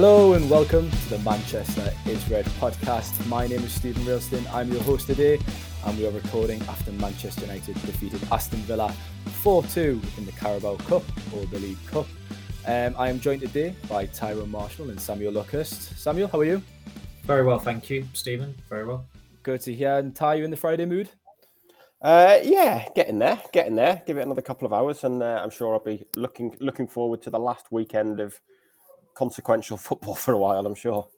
Hello and welcome to the Manchester is Red podcast. My name is Steven Railston. I'm your host today, and we are recording after Manchester United defeated Aston Villa 4 2 in the Carabao Cup or the League Cup. Um, I am joined today by Tyrone Marshall and Samuel Luckhurst. Samuel, how are you? Very well, thank you, Steven. Very well. Good to hear. And Ty, you in the Friday mood? Uh, yeah, getting there, getting there. Give it another couple of hours, and uh, I'm sure I'll be looking looking forward to the last weekend of consequential football for a while. I'm sure.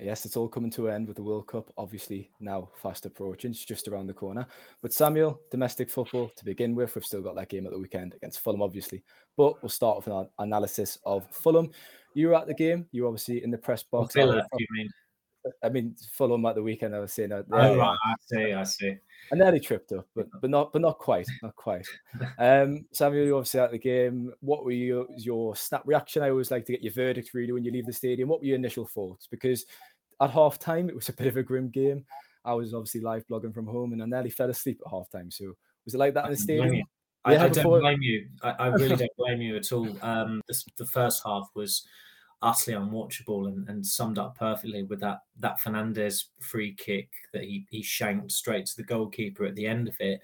Yes, it's all coming to an end with the World Cup, obviously now fast approaching. It's just around the corner. But Samuel, domestic football to begin with. We've still got that game at the weekend against Fulham, obviously. But we'll start with an analysis of Fulham. You were at the game. You were obviously in the press box. Villa, you mean? I mean, Fulham at the weekend. I was saying that. Oh, right. I see. I see. I nearly tripped up, but but not but not quite, not quite. Um, Samuel, you obviously at the game. What were your your snap reaction? I always like to get your verdict really when you leave the stadium. What were your initial thoughts? Because at half time it was a bit of a grim game. I was obviously live blogging from home, and I nearly fell asleep at half time. So was it like that in the stadium? I, I, don't blame you. I, I really don't blame you at all. Um, this, the first half was utterly unwatchable and, and summed up perfectly with that that Fernandes free kick that he he shanked straight to the goalkeeper at the end of it.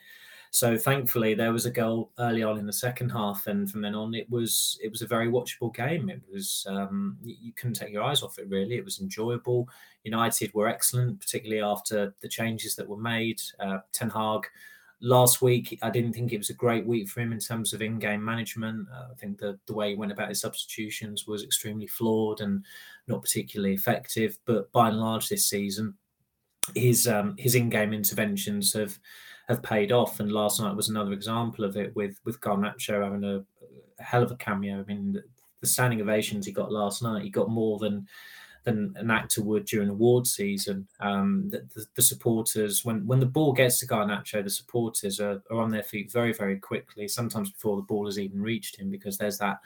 So thankfully there was a goal early on in the second half, and from then on it was it was a very watchable game. It was um, you, you couldn't take your eyes off it really. It was enjoyable. United were excellent, particularly after the changes that were made. Uh, Ten Hag last week, I didn't think it was a great week for him in terms of in-game management. Uh, I think the the way he went about his substitutions was extremely flawed and not particularly effective. But by and large, this season, his um, his in-game interventions have have paid off. And last night was another example of it with with Garnacho having a, a hell of a cameo. I mean, the, the standing ovations he got last night, he got more than than an actor would during award season. Um, the, the, the, supporters, when when the ball gets to Garnacho, the supporters are, are on their feet very very quickly. Sometimes before the ball has even reached him, because there's that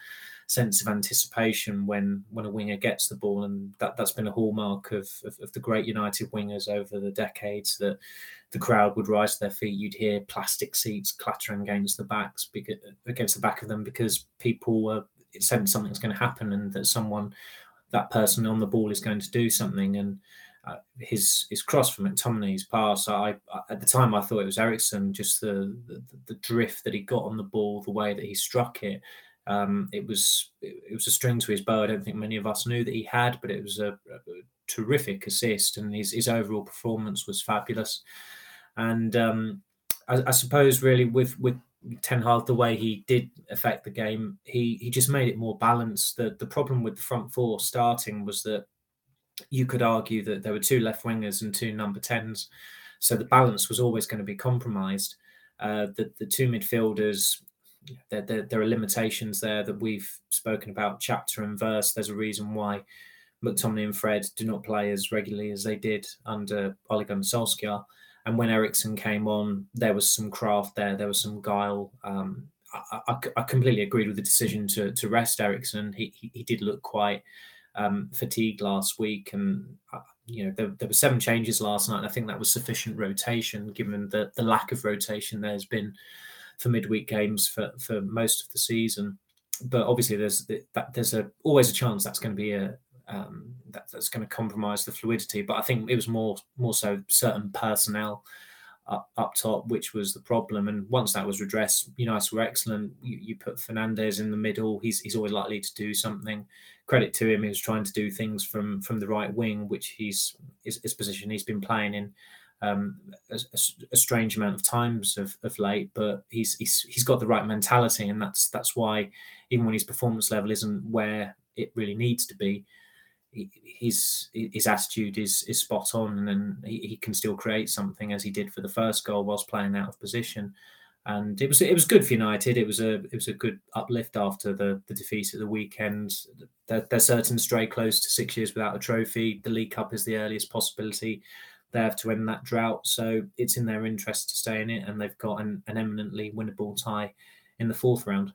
sense of anticipation when when a winger gets the ball, and that that's been a hallmark of of, of the great United wingers over the decades. That the crowd would rise to their feet. You'd hear plastic seats clattering against the backs against the back of them because people were sense something's going to happen and that someone that person on the ball is going to do something. And uh, his his cross from McTominay's pass, I, I, at the time I thought it was Eriksen. Just the, the, the drift that he got on the ball, the way that he struck it. Um, it was it, it, was a string to his bow. I don't think many of us knew that he had, but it was a, a terrific assist, and his his overall performance was fabulous. And um, I, I suppose really with with Ten Hag, the way he did affect the game, he he just made it more balanced. The the problem with the front four starting was that you could argue that there were two left wingers and two number tens, so the balance was always going to be compromised. Uh, the the two midfielders, there, there, there are limitations there that we've spoken about chapter and verse. There's a reason why McTominay and Fred do not play as regularly as they did under Ole Gunnar Solskjaer. And when Eriksen came on, there was some craft there. There was some guile. Um, I, I, I, completely agreed with the decision to to rest Eriksen. He he, he did look quite um, fatigued last week, and uh, you know there, there were seven changes last night. And I think that was sufficient rotation, given the the lack of rotation there's been for midweek games for for most of the season. But obviously, there's that there's a always a chance that's going to be a, um, that, that's going to compromise the fluidity. But I think it was more more so certain personnel up, up top, which was the problem. And once that was redressed, United were excellent. You, you put Fernandes in the middle; he's he's always likely to do something. Credit to him; he was trying to do things from from the right wing, which he's his, his position he's been playing in. Um, a, a, strange amount of times of, of late, but he's, he's he's got the right mentality, and that's that's why even when his performance level isn't where it really needs to be, his his attitude is is spot on, and he, he can still create something as he did for the first goal whilst playing out of position. And it was it was good for United. It was a it was a good uplift after the the defeat at the weekend. They're, they're certain stray close to six years without a trophy. The League Cup is the earliest possibility they have to end that drought. So it's in their interest to stay in it, and they've got an, an eminently winnable tie in the fourth round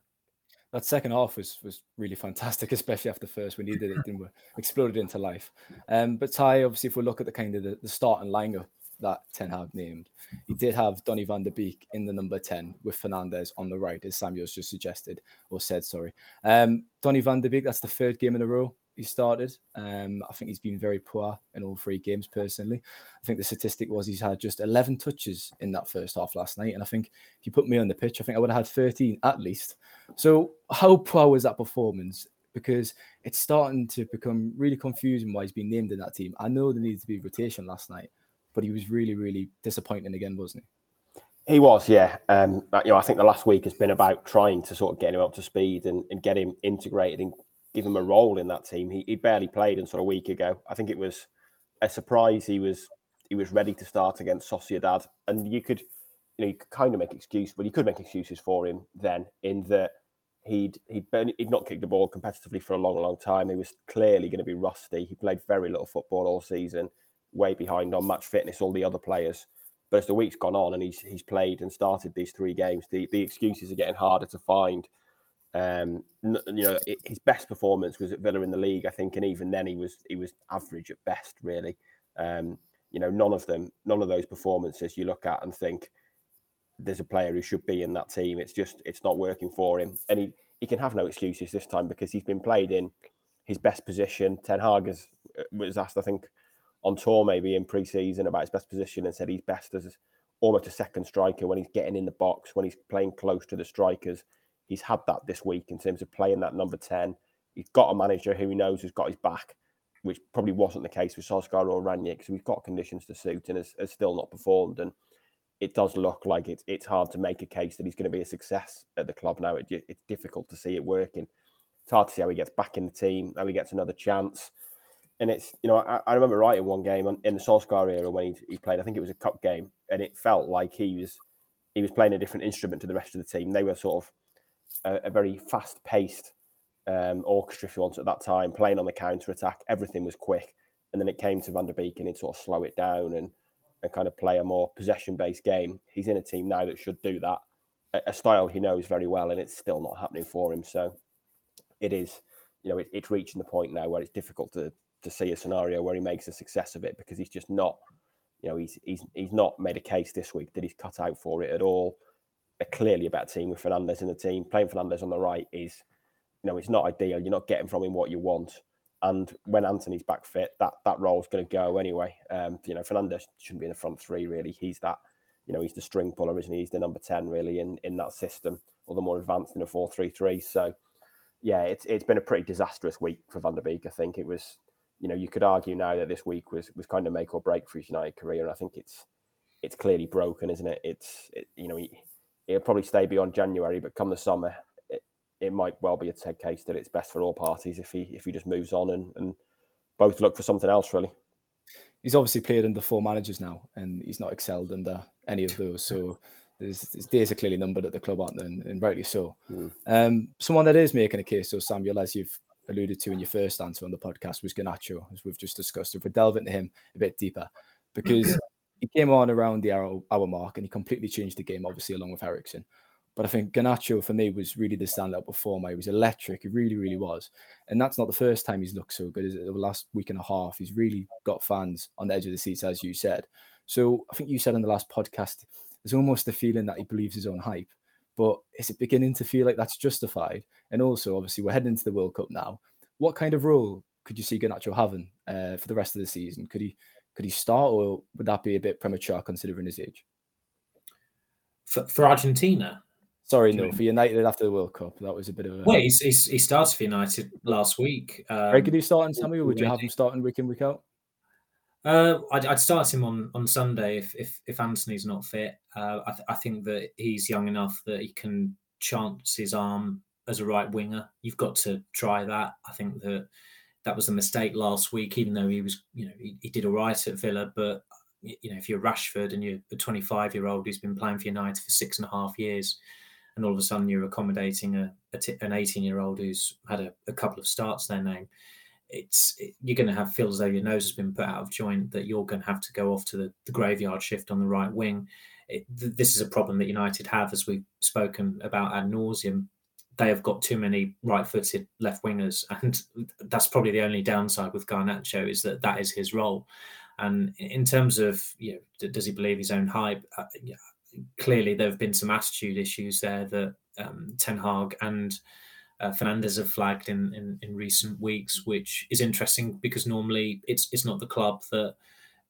that second half was was really fantastic, especially after first. We needed it and we exploded into life. Um, but Ty, obviously, if we look at the kind of the, the starting lineup that Ten Hag named, he did have Donny van der Beek in the number 10 with Fernandes on the right, as Samuel's just suggested or said, sorry. Um, Donny van der Beek, that's the third game in a row he started. Um, I think he's been very poor in all three games personally. I think the statistic was he's had just 11 touches in that first half last night. And I think if you put me on the pitch, I think I would have had 13 at least. So how poor was that performance? Because it's starting to become really confusing why he's been named in that team. I know there needed to be rotation last night, but he was really, really disappointing again, wasn't he? He was, yeah. Um, you know, I think the last week has been about trying to sort of get him up to speed and, and get him integrated and give him a role in that team. He, he barely played until a week ago. I think it was a surprise he was he was ready to start against Sociedad, and you could you know you could kind of make excuse, well, you could make excuses for him then in that he'd he'd been, he'd not kicked the ball competitively for a long, long time. He was clearly going to be rusty. He played very little football all season, way behind on match fitness. All the other players. But as the week's gone on and he's he's played and started these three games, the, the excuses are getting harder to find. Um, you know, his best performance was at Villa in the league, I think, and even then he was he was average at best, really. Um, you know, none of them, none of those performances you look at and think there's a player who should be in that team. It's just it's not working for him, and he he can have no excuses this time because he's been played in his best position. Ten Hag has, uh, was asked, I think, on tour maybe in pre-season about his best position and said he's best as almost a second striker when he's getting in the box, when he's playing close to the strikers. He's had that this week in terms of playing that number 10. He's got a manager who he knows has got his back, which probably wasn't the case with Solskjaer or Rangnick. So we've got conditions to suit and has, has still not performed. And it does look like it's, it's hard to make a case that he's going to be a success at the club now. It, it's difficult to see it working. It's hard to see how he gets back in the team, how he gets another chance and it's you know I, I remember writing one game in the Solskjaer era when he, he played. I think it was a cup game, and it felt like he was he was playing a different instrument to the rest of the team. They were sort of a, a very fast paced um, orchestra, if you want, at that time, playing on the counter attack. Everything was quick, and then it came to Van der Beek, and he'd sort of slow it down and and kind of play a more possession based game. He's in a team now that should do that, a, a style he knows very well, and it's still not happening for him. So it is, you know, it, it's reaching the point now where it's difficult to to see a scenario where he makes a success of it because he's just not, you know, he's he's he's not made a case this week that he's cut out for it at all. They're clearly a better team with Fernandes in the team. Playing Fernandes on the right is, you know, it's not ideal. You're not getting from him what you want. And when Antony's back fit, that that role's going to go anyway. Um, you know, Fernandes shouldn't be in the front three really. He's that, you know, he's the string puller, isn't he? He's the number ten really in in that system, or the more advanced in a four three three. So, yeah, it's it's been a pretty disastrous week for Van der Beek. I think it was you know, you could argue now that this week was was kind of make or break for his United career, and I think it's it's clearly broken, isn't it? It's it, you know, he, he'll probably stay beyond January, but come the summer, it, it might well be a Ted case that it's best for all parties if he if he just moves on and and both look for something else really. He's obviously played under four managers now, and he's not excelled under any of those. So there's, there's days are clearly numbered at the club, aren't there? And, and rightly so. Mm. Um, someone that is making a case, so Samuel, as you've alluded to in your first answer on the podcast was Garnacho, as we've just discussed. If we delve into him a bit deeper, because he came on around the hour, hour mark and he completely changed the game, obviously, along with Eriksen. But I think Garnacho for me was really the standout performer. He was electric. He really, really was. And that's not the first time he's looked so good. Is? The last week and a half, he's really got fans on the edge of the seats, as you said. So I think you said in the last podcast, there's almost a feeling that he believes his own hype but is it beginning to feel like that's justified? And also, obviously, we're heading into the World Cup now. What kind of role could you see Garnacho having uh, for the rest of the season? Could he could he start, or would that be a bit premature considering his age? For, for Argentina, Sorry, no, for United after the World Cup. That was a bit of a. Well, he's, he's, he started for United last week. Um, Regularly starting, Sammy, or would you have him starting week in, week out? Uh, I'd, I'd, start him on, on Sunday if, if, if Antony's not fit. Uh, I, th- I, think that he's young enough that he can chance his arm as a right winger. You've got to try that. I think that that was a mistake last week, even though he was, you know, he, he did all right at Villa. But, you know, if you're Rashford and you're a 25 year old who's been playing for United for six and a half years, and all of a sudden you're accommodating a, a t- an 18 year old who's had a, a couple of starts their name it's it, you're going to have feel as though your nose has been put out of joint that you're going to have to go off to the, the graveyard shift on the right wing. It, th- this is a problem that United have, as we've spoken about ad nauseum. They have got too many right-footed left wingers, and that's probably the only downside with Garnacho is that that is his role. And in terms of you know, does he believe his own hype? Uh, yeah, clearly, there have been some attitude issues there that um, Ten Hag and uh, Fernandes have flagged in, in, in recent weeks, which is interesting because normally it's it's not the club that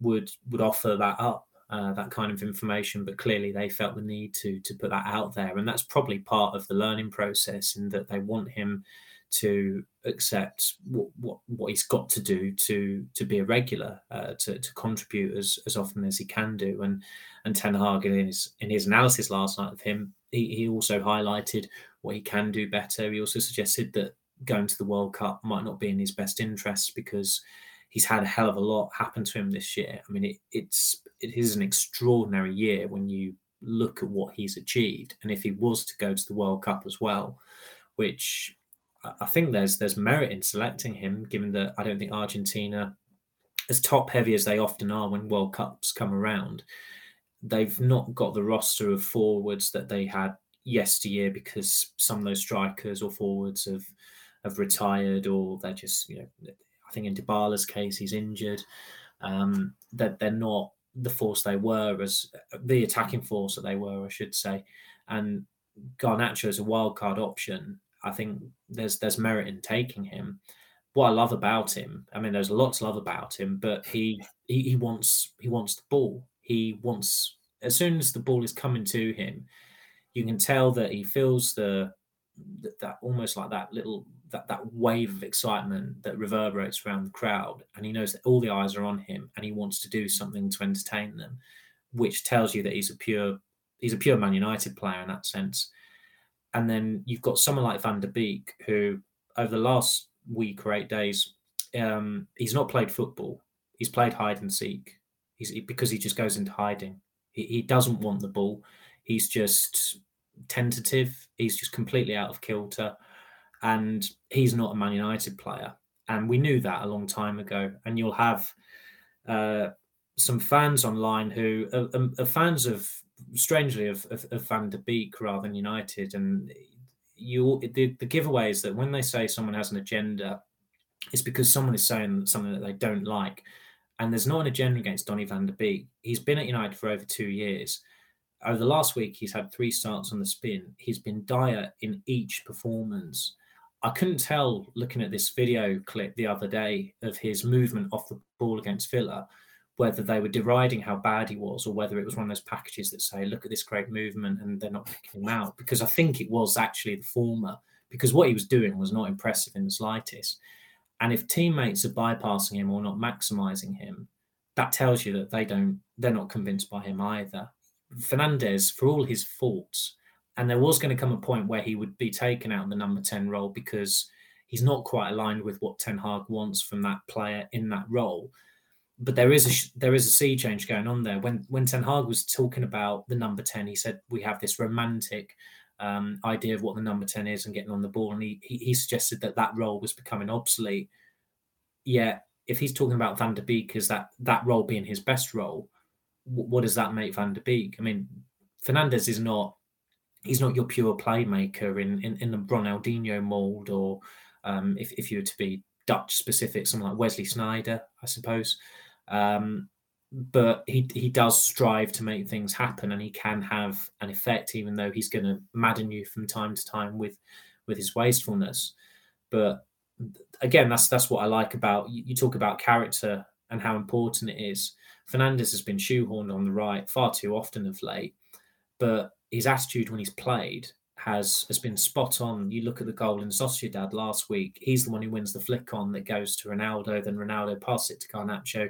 would would offer that up, uh, that kind of information, but clearly they felt the need to to put that out there, and that's probably part of the learning process in that they want him to accept what, what, what he's got to do to to be a regular, uh, to, to contribute as, as often as he can do. And and Ten Hag in his in his analysis last night of him, he, he also highlighted what he can do better. He also suggested that going to the World Cup might not be in his best interest because he's had a hell of a lot happen to him this year. I mean, it, it's it is an extraordinary year when you look at what he's achieved, and if he was to go to the World Cup as well, which I think there's there's merit in selecting him, given that I don't think Argentina, as top heavy as they often are when World Cups come around, they've not got the roster of forwards that they had yesteryear because some of those strikers or forwards have have retired or they're just you know I think in Dybala's case he's injured. Um, that they're, not the force they were as the attacking force that they were, I should say. And Garnacho is a wild card option I think there's there's merit in taking him. What I love about him, I mean, there's a lot to love about him, but he he, he wants he wants the ball. He wants as soon as the ball is coming to him, you can tell that he feels the that, that almost like that little that that wave of excitement that reverberates around the crowd, and he knows that all the eyes are on him, and he wants to do something to entertain them, which tells you that he's a pure he's a pure Man United player in that sense. And then you've got someone like Van der Beek, who over the last week or eight days, um, he's not played football. He's played hide and seek. He's because he just goes into hiding. He, he doesn't want the ball. He's just tentative. He's just completely out of kilter, and he's not a Man United player. And we knew that a long time ago. And you'll have uh, some fans online who are, are, fans of strangely of, of, of Van der Beek rather than United. And you the, the giveaway is that when they say someone has an agenda, it's because someone is saying something that they don't like. And there's not an agenda against Donny van der Beek. He's been at United for over two years. Over the last week, he's had three starts on the spin. He's been dire in each performance. I couldn't tell looking at this video clip the other day of his movement off the ball against Villa whether they were deriding how bad he was or whether it was one of those packages that say, look at this great movement and they're not picking him out. Because I think it was actually the former, because what he was doing was not impressive in the slightest. And if teammates are bypassing him or not maximizing him, that tells you that they don't, they're not convinced by him either. Fernandes, for all his faults, and there was going to come a point where he would be taken out of the number 10 role because he's not quite aligned with what Ten Hag wants from that player in that role but there is a there is a sea change going on there. When when Ten Hag was talking about the number ten, he said we have this romantic um, idea of what the number ten is and getting on the ball, and he, he, he suggested that that role was becoming obsolete. Yet, if he's talking about Van der Beek as that that role being his best role, w- what does that make Van der Beek? I mean, Fernandes is not he's not your pure playmaker in in, in the Ronaldinho mold, or um, if if you were to be Dutch specific, someone like Wesley Sneijder, I suppose. Um, but he he does strive to make things happen, and he can have an effect, even though he's going to madden you from time to time with with his wastefulness. But again, that's that's what I like about you, you talk about character and how important it is. Fernandes has been shoehorned on the right far too often of late, but his attitude when he's played has has been spot on. You look at the goal in Sociedad last week. He's the one who wins the flick on that goes to Ronaldo. Then Ronaldo passes it to Garnacho,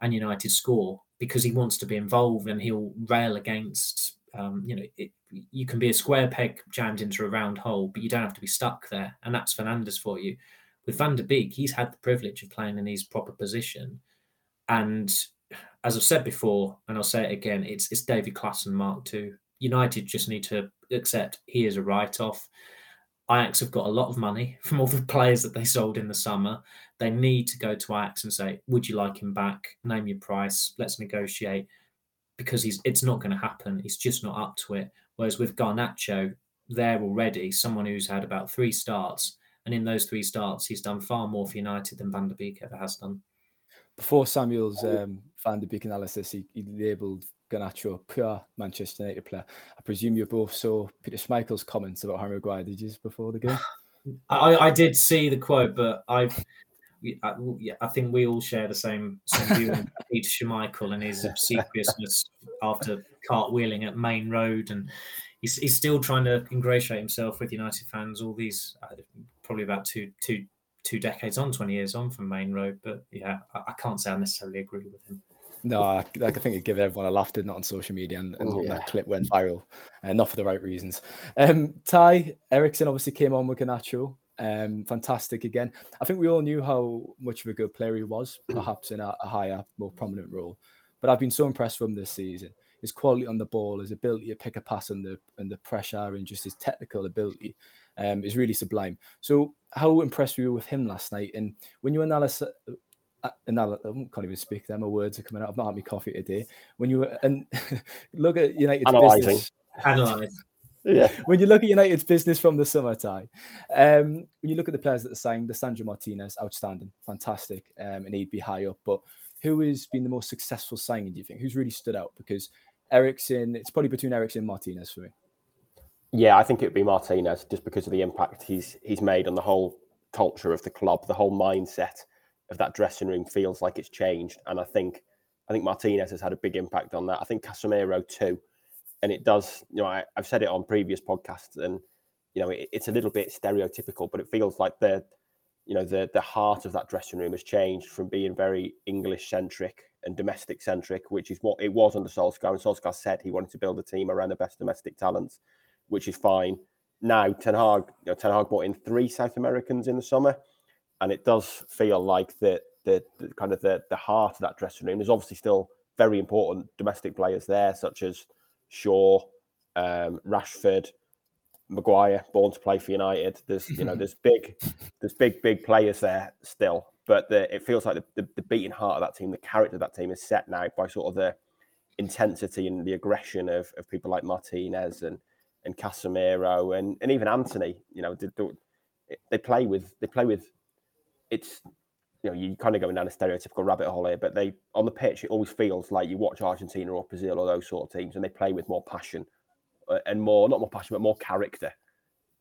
and United score because he wants to be involved and he'll rail against. Um, you know, it, you can be a square peg jammed into a round hole, but you don't have to be stuck there. And that's Fernandes for you. With Van der Beek, he's had the privilege of playing in his proper position, and as I've said before, and I'll say it again, it's it's Davy Klaassen Mark II. United just need to accept he is a write off. Ajax have got a lot of money from all the players that they sold in the summer. They need to go to Ajax and say, "Would you like him back? Name your price. Let's negotiate." Because he's it's not going to happen. He's just not up to it. Whereas with Garnacho, there already, someone who's had about three starts, and in those three starts, he's done far more for United than Van der Beek ever has done. Before Samuel's um, Van der Beek analysis, he, he labelled Garnacho, pure Manchester United player. I presume you both saw Peter Schmeichel's comments about Harry Maguire, did you, before the game? I, I did see the quote, but I've. I, I think we all share the same, same view on Peter Schmeichel and his obsequiousness after cartwheeling at Maine Road, and he's, he's still trying to ingratiate himself with United fans. All these, uh, probably about two two two decades on, twenty years on from Maine Road. But yeah, I, I can't say I necessarily agree with him. No, I, I think it gave everyone a laugh, did not on social media, and, and oh, yeah. that clip went viral, uh, not for the right reasons. Um, Ty Eriksen obviously came on with Garnacho, um, fantastic again. I think we all knew how much of a good player he was, perhaps in a, a higher, more prominent role. But I've been so impressed from this season. His quality on the ball, his ability to pick a pass under under pressure, and just his technical ability um, is really sublime. So, how impressed were you with him last night? And when you analyze uh, and I can't even speak them. My words are coming out. I've not had my coffee today. When you and look at United's Analyzing. business, analyze. Yeah. when you look at United's business from the summertime, um, when you look at the players that are signed, the Sandro Martinez, outstanding, fantastic, um, and he'd be high up. But who has been the most successful signing? Do you think? Who's really stood out? Because Eriksen, it's probably between Eriksen and Martinez for me. Yeah, I think it'd be Martinez just because of the impact he's he's made on the whole culture of the club, the whole mindset of that dressing room feels like it's changed. And I think I think Martinez has had a big impact on that. I think Casemiro too. And it does, you know, I, have said it on previous podcasts, and you know, it, it's a little bit stereotypical, but it feels like the, you know, the the heart of that dressing room has changed from being very English centric and domestic centric, which is what it was under Solskjaer. And Solskjaer said he wanted to build a team around the best domestic talents, which is fine. Now Ten Hag, you know, Ten Hag brought in three South Americans in the summer and it does feel like the, the, the kind of the, the heart of that dressing room. is obviously still very important domestic players there, such as Shaw, um, Rashford, Maguire, born to play for United. There's you know there's big there's big big players there still, but the, it feels like the, the, the beating heart of that team, the character of that team is set now by sort of the intensity and the aggression of, of people like Martinez and and Casemiro and, and even Antony. You know, they, they play with they play with it's you know you're kind of going down a stereotypical rabbit hole here, but they on the pitch it always feels like you watch Argentina or Brazil or those sort of teams, and they play with more passion uh, and more not more passion but more character.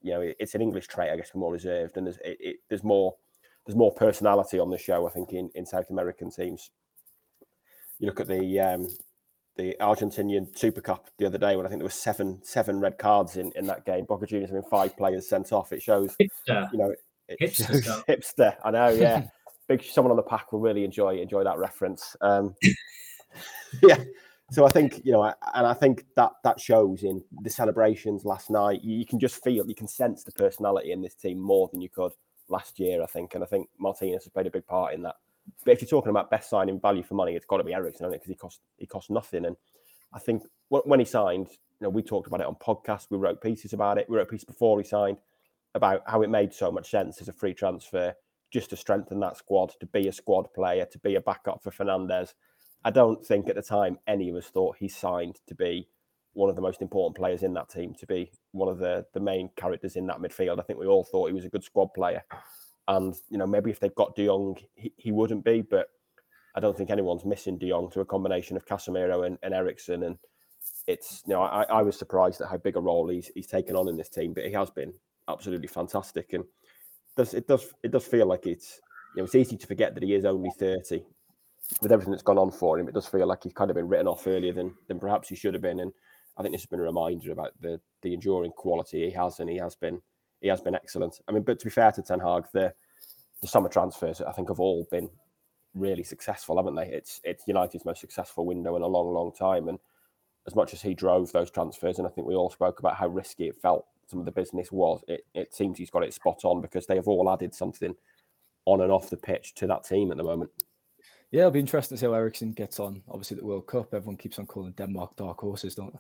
You know, it's an English trait, I guess, more reserved, and there's it, it, there's more there's more personality on the show. I think in, in South American teams. You look at the um, the Argentinian Super Cup the other day when I think there was seven seven red cards in, in that game. Boca Juniors having five players sent off. It shows, you know, hipster, hipster. I know, yeah. Big someone on the pack will really enjoy enjoy that reference. Um, yeah. So I think you know, and I think that that shows in the celebrations last night. You, you can just feel, you can sense the personality in this team more than you could last year. I think, and I think Martinez has played a big part in that. But if you're talking about best signing value for money, it's got to be Eriksen, because he cost he cost nothing. And I think when he signed, you know, we talked about it on podcast. We wrote pieces about it. We wrote a piece before he signed about how it made so much sense as a free transfer just to strengthen that squad, to be a squad player, to be a backup for Fernandes. I don't think at the time any of us thought he signed to be one of the most important players in that team, to be one of the, the main characters in that midfield. I think we all thought he was a good squad player. And, you know, maybe if they've got De Jong, he, he wouldn't be, but I don't think anyone's missing De Jong to a combination of Casemiro and, and Eriksen. And it's, you know, I, I was surprised at how big a role he's, he's taken on in this team, but he has been absolutely fantastic. And does it does it does feel like it's you know it's easy to forget that he is only thirty. With everything that's gone on for him, it does feel like he's kind of been written off earlier than than perhaps he should have been. And I think this has been a reminder about the the enduring quality he has, and he has been he has been excellent. I mean, but to be fair to Ten Hag, the the summer transfers I think have all been really successful, haven't they? It's it's United's most successful window in a long, long time. And as much as he drove those transfers, and I think we all spoke about how risky it felt some of the business was, it, it seems he's got it spot on because they have all added something on and off the pitch to that team at the moment. Yeah, it'll be interesting to see how Eriksen gets on. Obviously, the World Cup, everyone keeps on calling Denmark dark horses, don't they?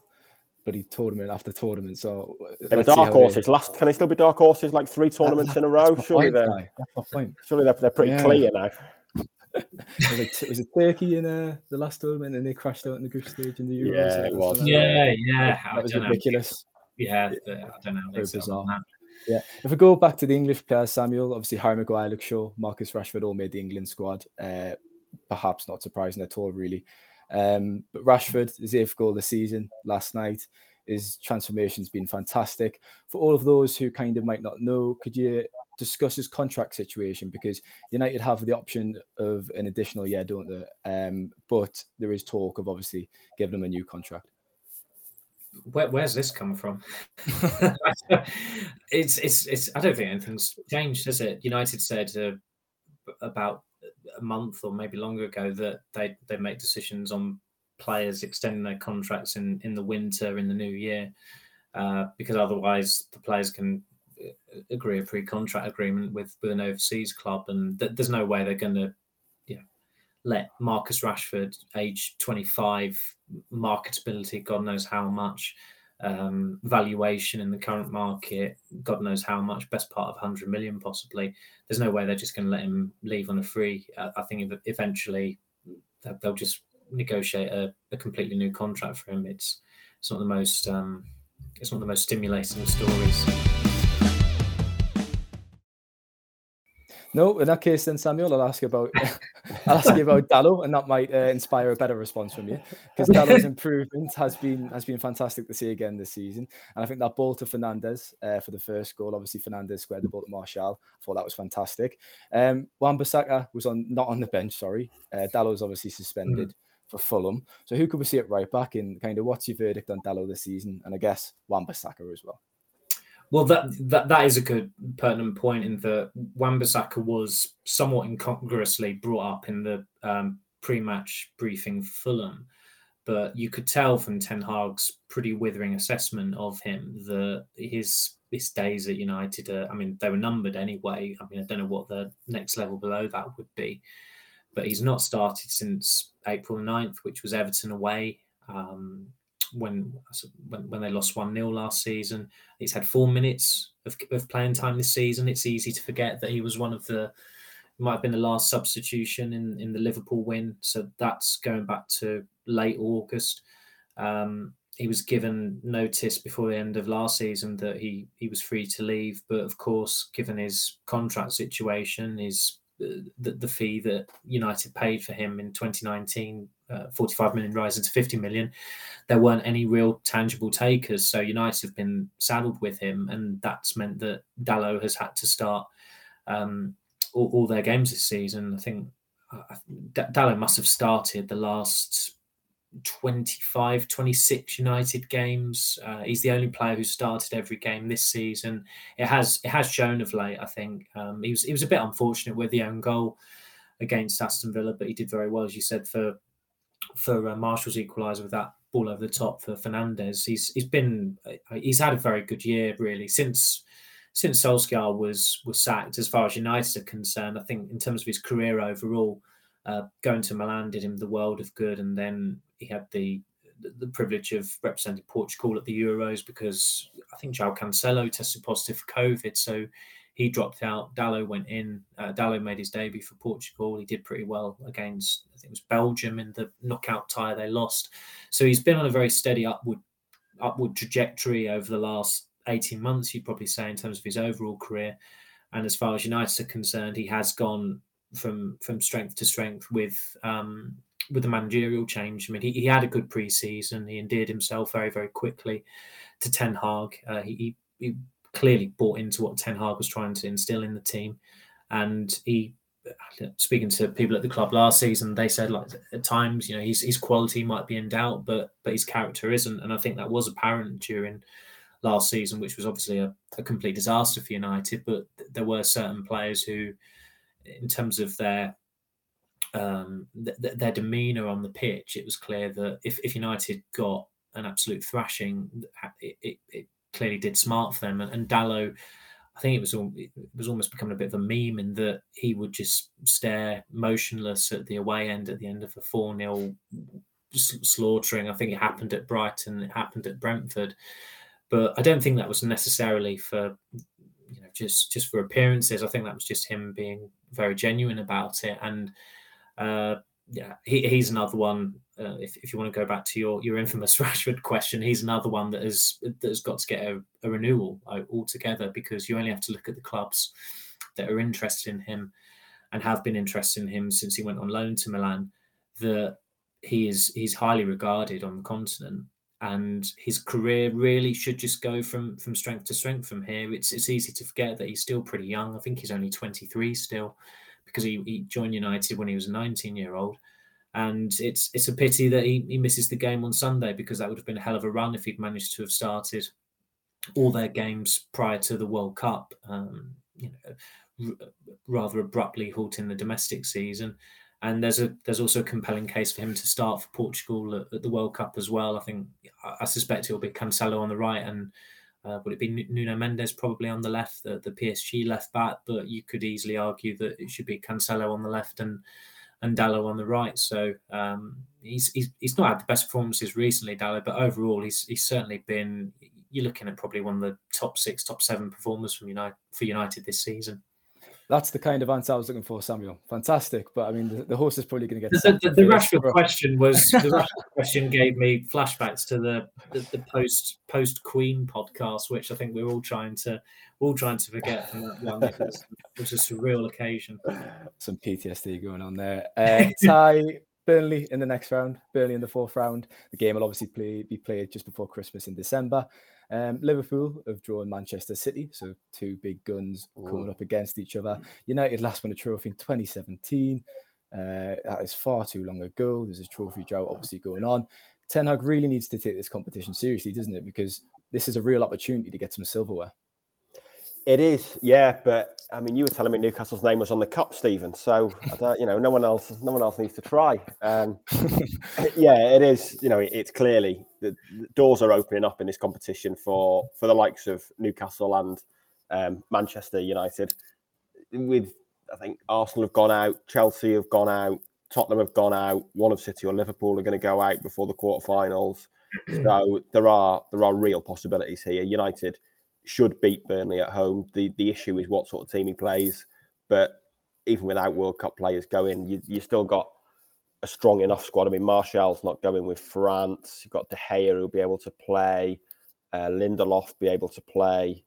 But he tournament after tournament, so they were dark horses. They... Last, can they still be dark horses like three tournaments in a row? Surely point, they're, surely they're, they're pretty yeah. clear now. was, it, was it Turkey in uh, the last tournament and they crashed out in the group stage in the Euros? Yeah, it was. Yeah, yeah. That was ridiculous. Know yeah, I don't know. Very bizarre. Yeah. If we go back to the English players, Samuel, obviously Harry Maguire, Luke Shaw, Marcus Rashford all made the England squad. Uh, perhaps not surprising at all, really. Um, but Rashford, his eighth goal of the season last night. his transformation's been fantastic. For all of those who kind of might not know, could you discuss his contract situation? Because United have the option of an additional year, don't they? Um, but there is talk of obviously giving him a new contract. Where, where's this come from? it's it's it's. I don't think anything's changed, has it? United said uh, about a month or maybe longer ago that they they make decisions on players extending their contracts in in the winter in the new year uh, because otherwise the players can uh, agree a pre-contract agreement with with an overseas club and th- there's no way they're going to you know let Marcus Rashford age 25 marketability god knows how much um, valuation in the current market, God knows how much, best part of 100 million possibly. There's no way they're just going to let him leave on a free. I think eventually they'll just negotiate a, a, completely new contract for him. It's it's not the most um, it's not the most stimulating stories. No, in that case, then Samuel, I'll ask you about I'll ask you about Dalot, and that might uh, inspire a better response from you because Dalot's improvement has been has been fantastic to see again this season, and I think that ball to Fernandes uh, for the first goal, obviously Fernandes squared the ball to Martial. I thought that was fantastic. Um, Wan-Bissaka was on not on the bench, sorry. Uh, Dalot's obviously suspended. Mm. For Fulham, so who could we see at right back? In kind of what's your verdict on Dalot this season, and I guess Wan-Bissaka as well. Well, that, that that is a good pertinent point in that Wan-Bissaka was somewhat incongruously brought up in the um, pre-match briefing Fulham, but you could tell from Ten Hag's pretty withering assessment of him that his his days at United, are, I mean, they were numbered anyway. I mean, I don't know what the next level below that would be, but he's not started since April 9th, which was Everton away. Um, when when, when they lost 1 0 last season. He's had four minutes of, of playing time this season. It's easy to forget that he was one of the, might have been the last substitution in, in the Liverpool win. So that's going back to late August. Um, he was given notice before the end of last season that he he was free to leave, but of course, given his contract situation, his the, the fee that United paid for him in 2019, uh, 45 million rising to 50 million, there weren't any real tangible takers. So United have been saddled with him, and that's meant that Dalot has had to start um, all, all, their games this season. I think uh, Dalot must have started the last 25, 26 United games. Uh, he's the only player who started every game this season. It has it has shown of late. I think um, he was he was a bit unfortunate with the own goal against Aston Villa, but he did very well, as you said, for for uh, Martial's equaliser with that ball over the top for Fernandes. He's he's been uh, he's had a very good year really since since Solskjaer was was sacked. As far as United are concerned, I think in terms of his career overall. Uh, going to Milan did him the world of good, and then he had the the privilege of representing Portugal at the Euros because I think João Cancelo tested positive for COVID, so he dropped out. Dalot went in. Uh, Dalot made his debut for Portugal. He did pretty well against I think it was Belgium in the knockout tie they lost. So he's been on a very steady upward upward trajectory over the last 18 months, you'd probably say, in terms of his overall career. And as far as United are concerned, he has gone from from strength to strength with um, with the managerial change. I mean, he, he had a good preseason. He endeared himself very, very quickly to Ten Hag. Uh, he, he clearly bought into what Ten Hag was trying to instill in the team. And he, speaking to people at the club last season, they said like at times, you know, his, his quality might be in doubt, but but his character isn't. And I think that was apparent during last season, which was obviously a, a complete disaster for United. But there were certain players who, in terms of their um, th- their demeanour on the pitch, it was clear that if, if United got an absolute thrashing, it, it, it clearly did smart for them. And, and Dalot, I think it was all, it was almost becoming a bit of a meme in that he would just stare motionless at the away end at the end of a 4 0 slaughtering. I think it happened at Brighton, it happened at Brentford. But I don't think that was necessarily for you know just just for appearances. I think that was just him being very genuine about it. And uh, yeah, he, he's another one. Uh, if, if you want to go back to your, your infamous Rashford question, he's another one that has that has got to get a, a renewal uh, altogether because you only have to look at the clubs that are interested in him and have been interested in him since he went on loan to Milan. That he is he's highly regarded on the continent, and his career really should just go from from strength to strength from here. It's it's easy to forget that he's still pretty young. I think he's only 23 still, because he, he joined United when he was a 19 year old. And it's it's a pity that he, he misses the game on Sunday because that would have been a hell of a run if he'd managed to have started all their games prior to the World Cup. Um, you know, r- rather abruptly halting the domestic season. And there's a there's also a compelling case for him to start for Portugal at, at the World Cup as well. I think I suspect it'll be Cancelo on the right and uh, would it be Nuno Mendes probably on the left, the, the PSG left back? But you could easily argue that it should be Cancelo on the left and and Dalot on the right. So um, he's, he's he's not had the best performances recently, Dalot, but overall he's he's certainly been. You're looking at probably one of the top six, top seven performers from United for United this season that's the kind of answer I was looking for, Samuel. Fantastic, but I mean, the, the horse is probably going to get the, the, the Rashford question was the Rashford question gave me flashbacks to the, the, the post post Queen podcast, which I think we're all trying to all trying to forget from that one. It was, it was a surreal occasion. Some PTSD going on there. Uh, Ty Burnley in the next round, Burnley in the fourth round. The game will obviously play, be played just before Christmas in December. Um, Liverpool have drawn Manchester City, so two big guns Ooh. coming up against each other. United last won a trophy in 2017. Uh, that is far too long ago. There's a trophy drought obviously going on. Ten Hag really needs to take this competition seriously, doesn't it? Because this is a real opportunity to get some silverware. It is, yeah. But I mean, you were telling me Newcastle's name was on the cup, Steven. So you know, no one else, no one else needs to try. Um, yeah, it is. You know, it, it's clearly the, the, doors are opening up in this competition for for the likes of Newcastle and um, Manchester United. With I think Arsenal have gone out, Chelsea have gone out, Tottenham have gone out. One of City or Liverpool are going to go out before the quarterfinals. so there are there are real possibilities here. United should beat Burnley at home. The the issue is what sort of team he plays. But even without World Cup players going, you you still got a strong enough squad. I mean, Martial's not going with France. You've got De Gea who'll be able to play. Uh, Lindelof be able to play.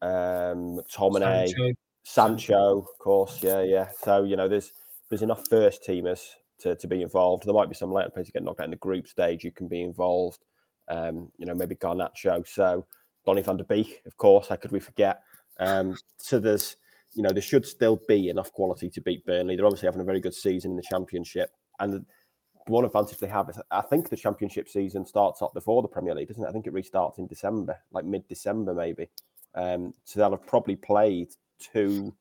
Um, Sancho. Sancho, of course. Yeah, yeah. So you know, there's there's enough first teamers to, to be involved. There might be some later players who get knocked out in the group stage. You can be involved. Um, you know, maybe Garnacho. So Donny van der Beek, of course. How could we forget? Um, so there's, you know, there should still be enough quality to beat Burnley. They're obviously having a very good season in the Championship, and the one advantage they have is I think the Championship season starts up before the Premier League, doesn't it? I think it restarts in December, like mid-December maybe. Um, so they'll have probably played two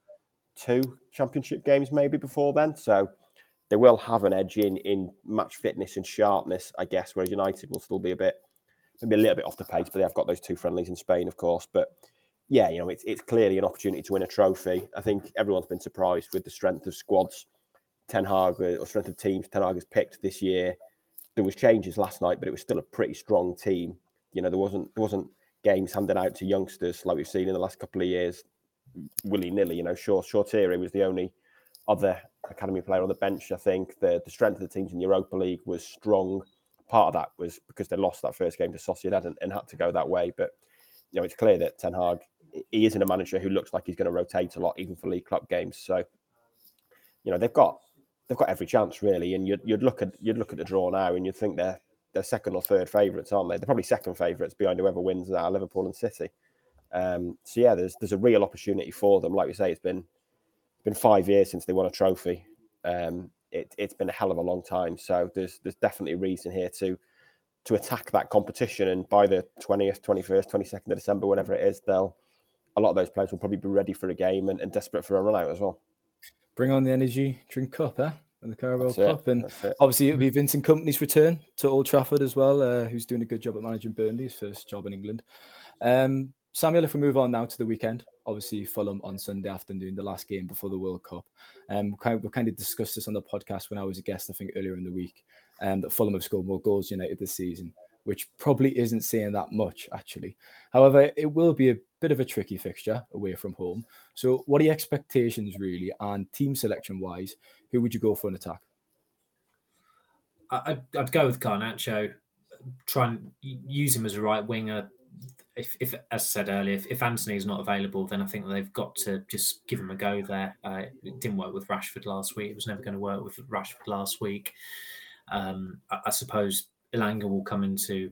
two Championship games maybe before then. So they will have an edge in in match fitness and sharpness, I guess. Whereas United will still be a bit maybe a little bit off the pace, but they have got those two friendlies in Spain, of course. But yeah, you know, it's it's clearly an opportunity to win a trophy. I think everyone's been surprised with the strength of squads Ten Hag uh, or strength of teams Ten Hag has picked this year. There was changes last night, but it was still a pretty strong team. You know, there wasn't there wasn't games handed out to youngsters like we've seen in the last couple of years, willy nilly. You know, sure, Shaqiri was the only other academy player on the bench. I think the the strength of the teams in the Europa League was strong part of that was because they lost that first game to Sociedad and, and had to go that way. But you know, it's clear that Ten Hag he isn't a manager who looks like he's going to rotate a lot, even for League Club games. So, you know, they've got they've got every chance really. And you'd, you'd look at you'd look at the draw now, and you'd think they're they're second or third favourites, aren't they? They're probably second favourites behind whoever wins that Liverpool and City. Um, so yeah, there's there's a real opportunity for them. Like we say, it's been been five years since they won a trophy. Um, it, has been a hell of a long time. So there's there's definitely a reason here to to attack that competition. And by the 20th, 21st, 22nd of December, whatever it is, they'll a lot of those players will probably be ready for a game and, and desperate for a run out as well. Bring on the energy drink cup, eh? And the Carabao Cup. It. And obviously it'll be Vincent Kompany's return to Old Trafford as well, uh, who's doing a good job at managing Burnley, his first job in England. Um, Samuel, if we move on now to the weekend, obviously Fulham on Sunday afternoon, the last game before the World Cup. Um, we kind of, we kind of discussed this on the podcast when I was a guest, I think earlier in the week, um, that Fulham have scored more goals United this season, which probably isn't saying that much actually. However, it will be a bit of a tricky fixture away from home. So, what are your expectations really, and team selection wise? Who would you go for an attack? I'd, I'd go with Garnacho. Try and use him as a right winger if, if as I said earlier, if, if Antony's not available, then I think they've got to just give him a go there. Uh, it didn't work with Rashford last week. It was never going to work with Rashford last week. Um, I, I, suppose Elanga will come into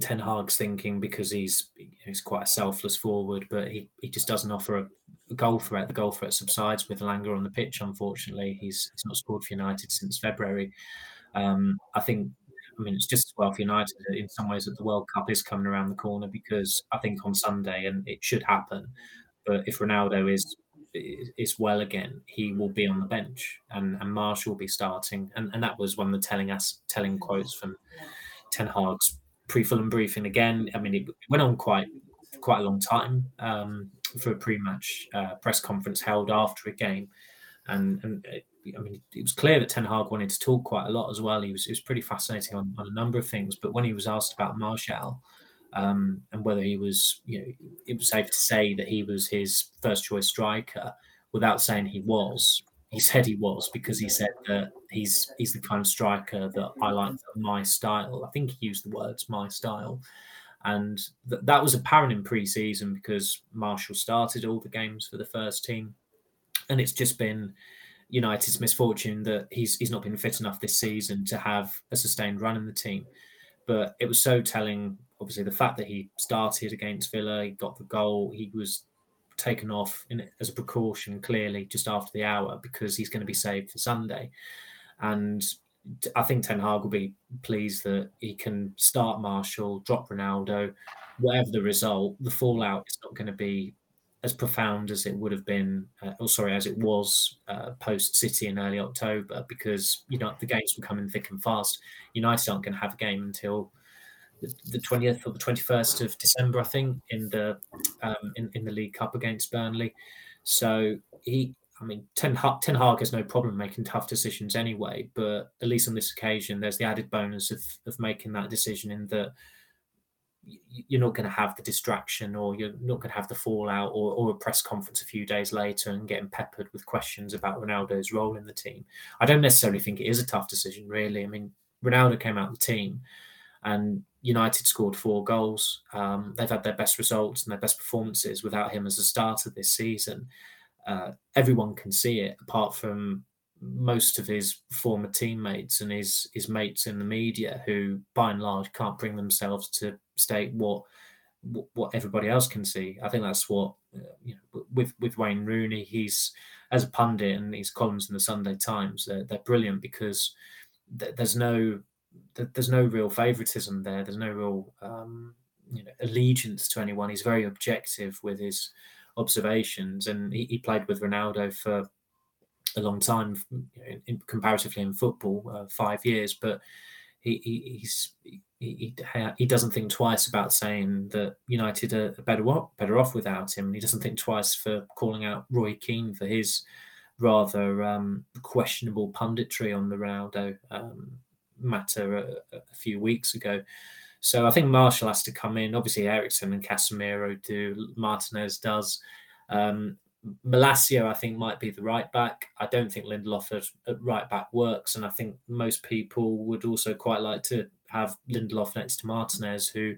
Ten Hag's thinking because he's he's quite a selfless forward, but he, he just doesn't offer a, goal threat. The goal threat subsides with Elanga on the pitch. Unfortunately, he's he's not scored for United since February. Um, I think I mean, it's just as well for United in some ways that the World Cup is coming around the corner because I think on Sunday, and it should happen, but if Ronaldo is is well again, he will be on the bench, and and Marsh will be starting, and and that was one of the telling us telling quotes from Ten Hag's pre-Fulham briefing. Again, I mean, it went on quite quite a long time um, for a pre-match uh, press conference held after a game, and and it, I mean, it was clear that Ten Hag wanted to talk quite a lot as well. He was, he was pretty fascinating on, on a number of things. But when he was asked about Martial um, and whether he was, you know, it was safe to say that he was his first choice striker without saying he was. He said he was because he said that he's he's the kind of striker that I like my style. I think he used the words my style. And th- that was apparent in pre-season because Martial started all the games for the first team. And it's just been United's misfortune that he's he's not been fit enough this season to have a sustained run in the team. But it was so telling, obviously, the fact that he started against Villa, he got the goal, he was taken off in, as a precaution, clearly just after the hour because he's going to be saved for Sunday. And I think Ten Hag will be pleased that he can start Martial, drop Ronaldo, whatever the result. The fallout is not going to be as profound as it would have been, uh, or sorry, as it was uh, post City in early October, because you know the games were coming thick and fast. United aren't going to have a game until the twentieth or the twenty first of December, I think, in the um, in, in the League Cup against Burnley. So he, I mean, Ten Hag, Ten Hag has no problem making tough decisions anyway, but at least on this occasion, there's the added bonus of of making that decision in that you're not going to have the distraction or you're not going to have the fallout or, or a press conference a few days later and getting peppered with questions about Ronaldo's role in the team. I don't necessarily think it is a tough decision, really. I mean, Ronaldo came out of the team and United scored four goals. Um, they've had their best results and their best performances without him as a starter this season. Uh, everyone can see it, apart from most of his former teammates and his his mates in the media who by and large can't bring themselves to state what what everybody else can see. I think that's what uh, you know with with wayne rooney he's as a pundit and his columns in the sunday times they're, they're brilliant because there's no there's no real favoritism there. There's no real um, you know allegiance to anyone. He's very objective with his observations and he, he played with ronaldo for a long time, in, comparatively in football, uh, five years, but he, he he's he, he, he doesn't think twice about saying that United are better off, better off without him. He doesn't think twice for calling out Roy Keane for his rather um, questionable punditry on the Ronaldo um, matter a, a, few weeks ago. So I think Martial has to come in. Obviously, Eriksen and Casemiro do. Martinez does. Um, Malacia, I think, might be the right back. I don't think Lindelof at, at, right back works, and I think most people would also quite like to have Lindelof next to Martinez, who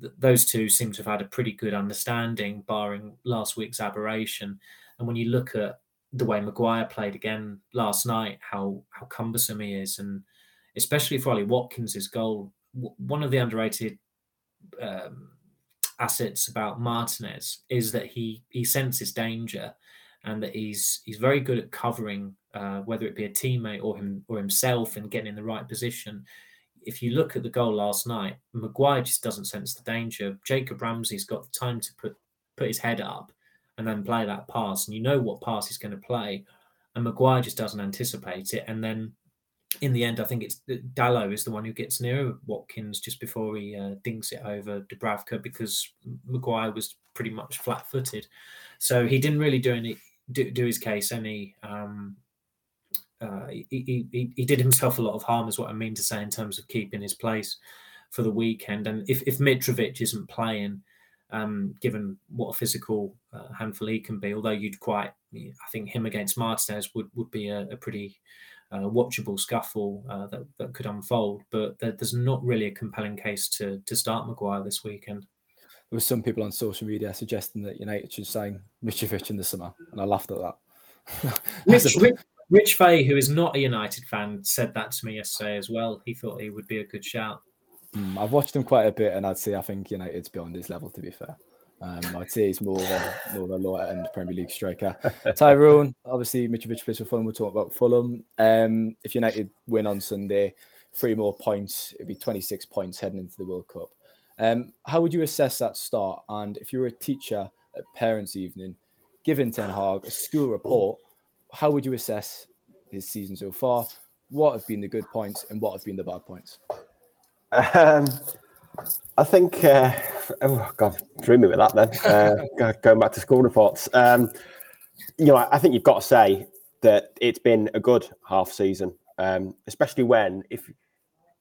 th- those two seem to have had a pretty good understanding, barring last week's aberration. And when you look at the way Maguire played again last night, how how cumbersome he is, and especially for Ollie Watkins' goal, w- one of the underrated um, assets about Martinez is that he he senses danger, and that he's he's very good at covering uh, whether it be a teammate or him or himself and getting in the right position. If you look at the goal last night, Maguire just doesn't sense the danger. Jacob Ramsey's got the time to put put his head up and then play that pass, and you know what pass he's going to play, and Maguire just doesn't anticipate it, and then in the end, I think it's Dalot is the one who gets near Watkins just before he uh, dinks it over Dubravka because Maguire was pretty much flat-footed, so he didn't really do any do, do his case any. Um, uh, he, he, he did himself a lot of harm, is what I mean to say in terms of keeping his place for the weekend. And if if Mitrovic isn't playing, um, given what a physical uh, handful he can be, although you'd quite, I think him against Martinez would would be a, a pretty watchable scuffle uh, that, that could unfold. But there, there's not really a compelling case to to start Maguire this weekend. There were some people on social media suggesting that United should sign Mitrovic in the summer, and I laughed at that. Rich, Rich, Rich Fay, who is not a United fan, said that to me yesterday as well. He thought he would be a good shout. Mm, I've watched him quite a bit, and I'd say I think United's beyond his level. To be fair, um, I'd say he's more of a more of a lower end Premier League striker. Tyrone, obviously, Mitrovic plays for Fulham. We'll talk about Fulham. Um, if United win on Sunday, three more points, it'd be 26 points heading into the World Cup. Um, how would you assess that start? And if you were a teacher at Parents' Evening, giving Ten Hag a school report, how would you assess his season so far? What have been the good points and what have been the bad points? Um, I think, uh, oh God, threw me with that then. Uh, going back to school reports. Um, you know, I think you've got to say that it's been a good half season, um, especially when, if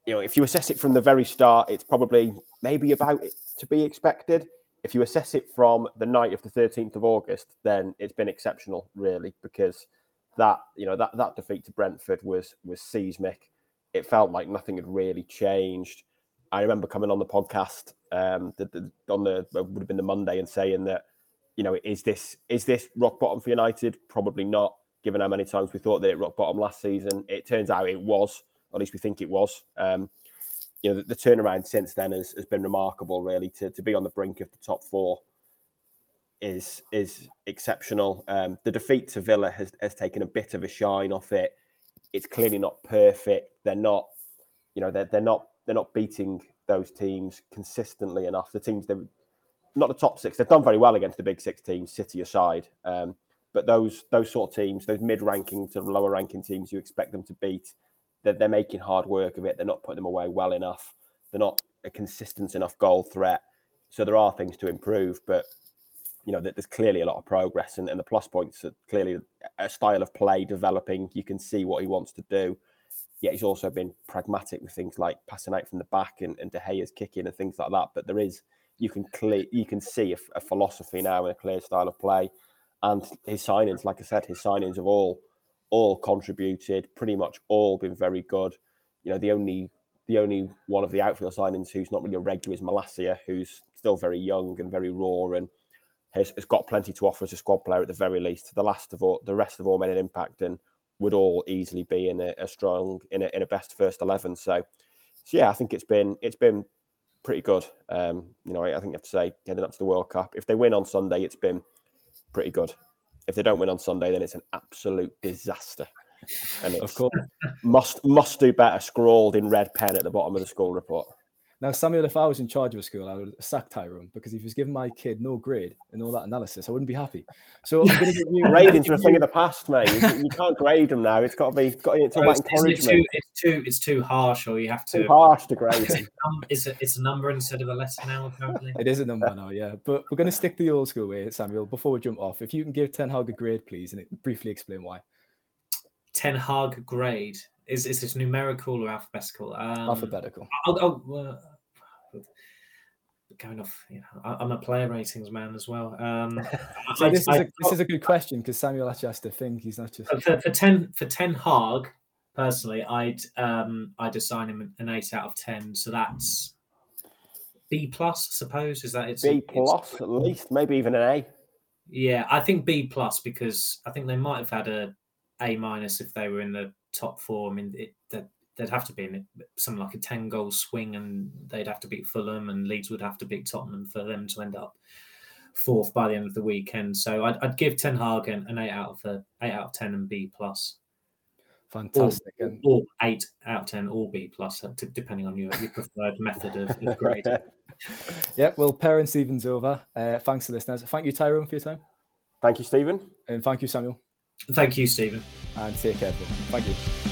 you know, if you assess it from the very start, it's probably maybe about to be expected. If you assess it from the night of the 13th of August, then it's been exceptional, really, because that you know that that defeat to Brentford was was seismic. It felt like nothing had really changed. I remember coming on the podcast um, the, the, on the would have been the Monday and saying that you know is this is this rock bottom for United? Probably not, given how many times we thought that it rock bottom last season. It turns out it was, at least we think it was. Um, you know the, the, turnaround since then has, has been remarkable. Really, to to be on the brink of the top four is is exceptional. Um, the defeat to Villa has has taken a bit of a shine off it. It's clearly not perfect. They're not, you know, they're they're not they're not beating those teams consistently enough. The teams they're not the top six. They've done very well against the big six teams, City aside. Um, but those those sort of teams, those mid-ranking to lower ranking teams, you expect them to beat. They're, they're making hard work of it. They're not putting them away well enough. They're not a consistent enough goal threat. So there are things to improve, but you know there's clearly a lot of progress, and, and the plus points are clearly a style of play developing. You can see what he wants to do. Yet he's also been pragmatic with things like passing out from the back and, and De Gea's kicking and things like that. But there is you can clear you can see a, a philosophy now and a clear style of play. And his signings, like I said, his signings have all all contributed, pretty much all been very good. You know, the only the only one of the outfield signings who's not really a regular is Malacia, who's still very young and very raw and has, has got plenty to offer as a squad player at the very least. The last of all, the rest of all made an impact and would all easily be in a, a strong in a, in a best first eleven. So, so yeah, I think it's been it's been pretty good. Um, you know, I, I think you have to say heading up to the World Cup. If they win on Sunday, it's been pretty good. If they don't win on Sunday, then it's an absolute disaster. And of course, must must do better scrawled in red pen at the bottom of the school report. Now, Samuel, if I was in charge of a school, I would sack Tyrone because if he was giving my kid no grade and all that analysis, I wouldn't be happy. So I'm going to give you grading's a thing of the past, mate. You, you can't grade them now. It's got to be got to, about encouragement. It's too, it's too it's too harsh, or you have to too harsh to grade. it's a it's a number instead of a letter now. Apparently, it is a number now. Yeah, but we're going to stick to the old school way, Samuel. Before we jump off, if you can give Ten Hag a grade, please, and briefly explain why. Ten Hag grade is is this numerical or alphabetical? Um, alphabetical. I'll, I'll, uh, going off, you know, I, am a player ratings man as well. Um, so I, this, is a, this is a good question because Samuel actually has to think. He's not just for, for ten for ten Hag. Personally, I'd um, I'd assign him an eight out of ten. So that's B plus, I suppose. Is that it's B plus it's, at least, maybe even an A. Yeah, I think B plus because I think they might have had a A minus if they were in the top four. I mean, it, the they'd have to be in something like a 10 goal swing and they'd have to beat Fulham and Leeds would have to beat Tottenham for them to end up fourth by the end of the weekend. So I'd, I'd give Ten Hag an, an, eight out of the eight out of 10 and B plus. Fantastic. Or, or, eight out of 10 or B plus, uh, depending on your, your preferred method of, of grading. yeah, well, parent Stephen's over. Uh, thanks to listeners. Thank you, Tyrone, for your time. Thank you, Steven. And thank you, Samuel. Thank you, Steven. And take care, Thank you.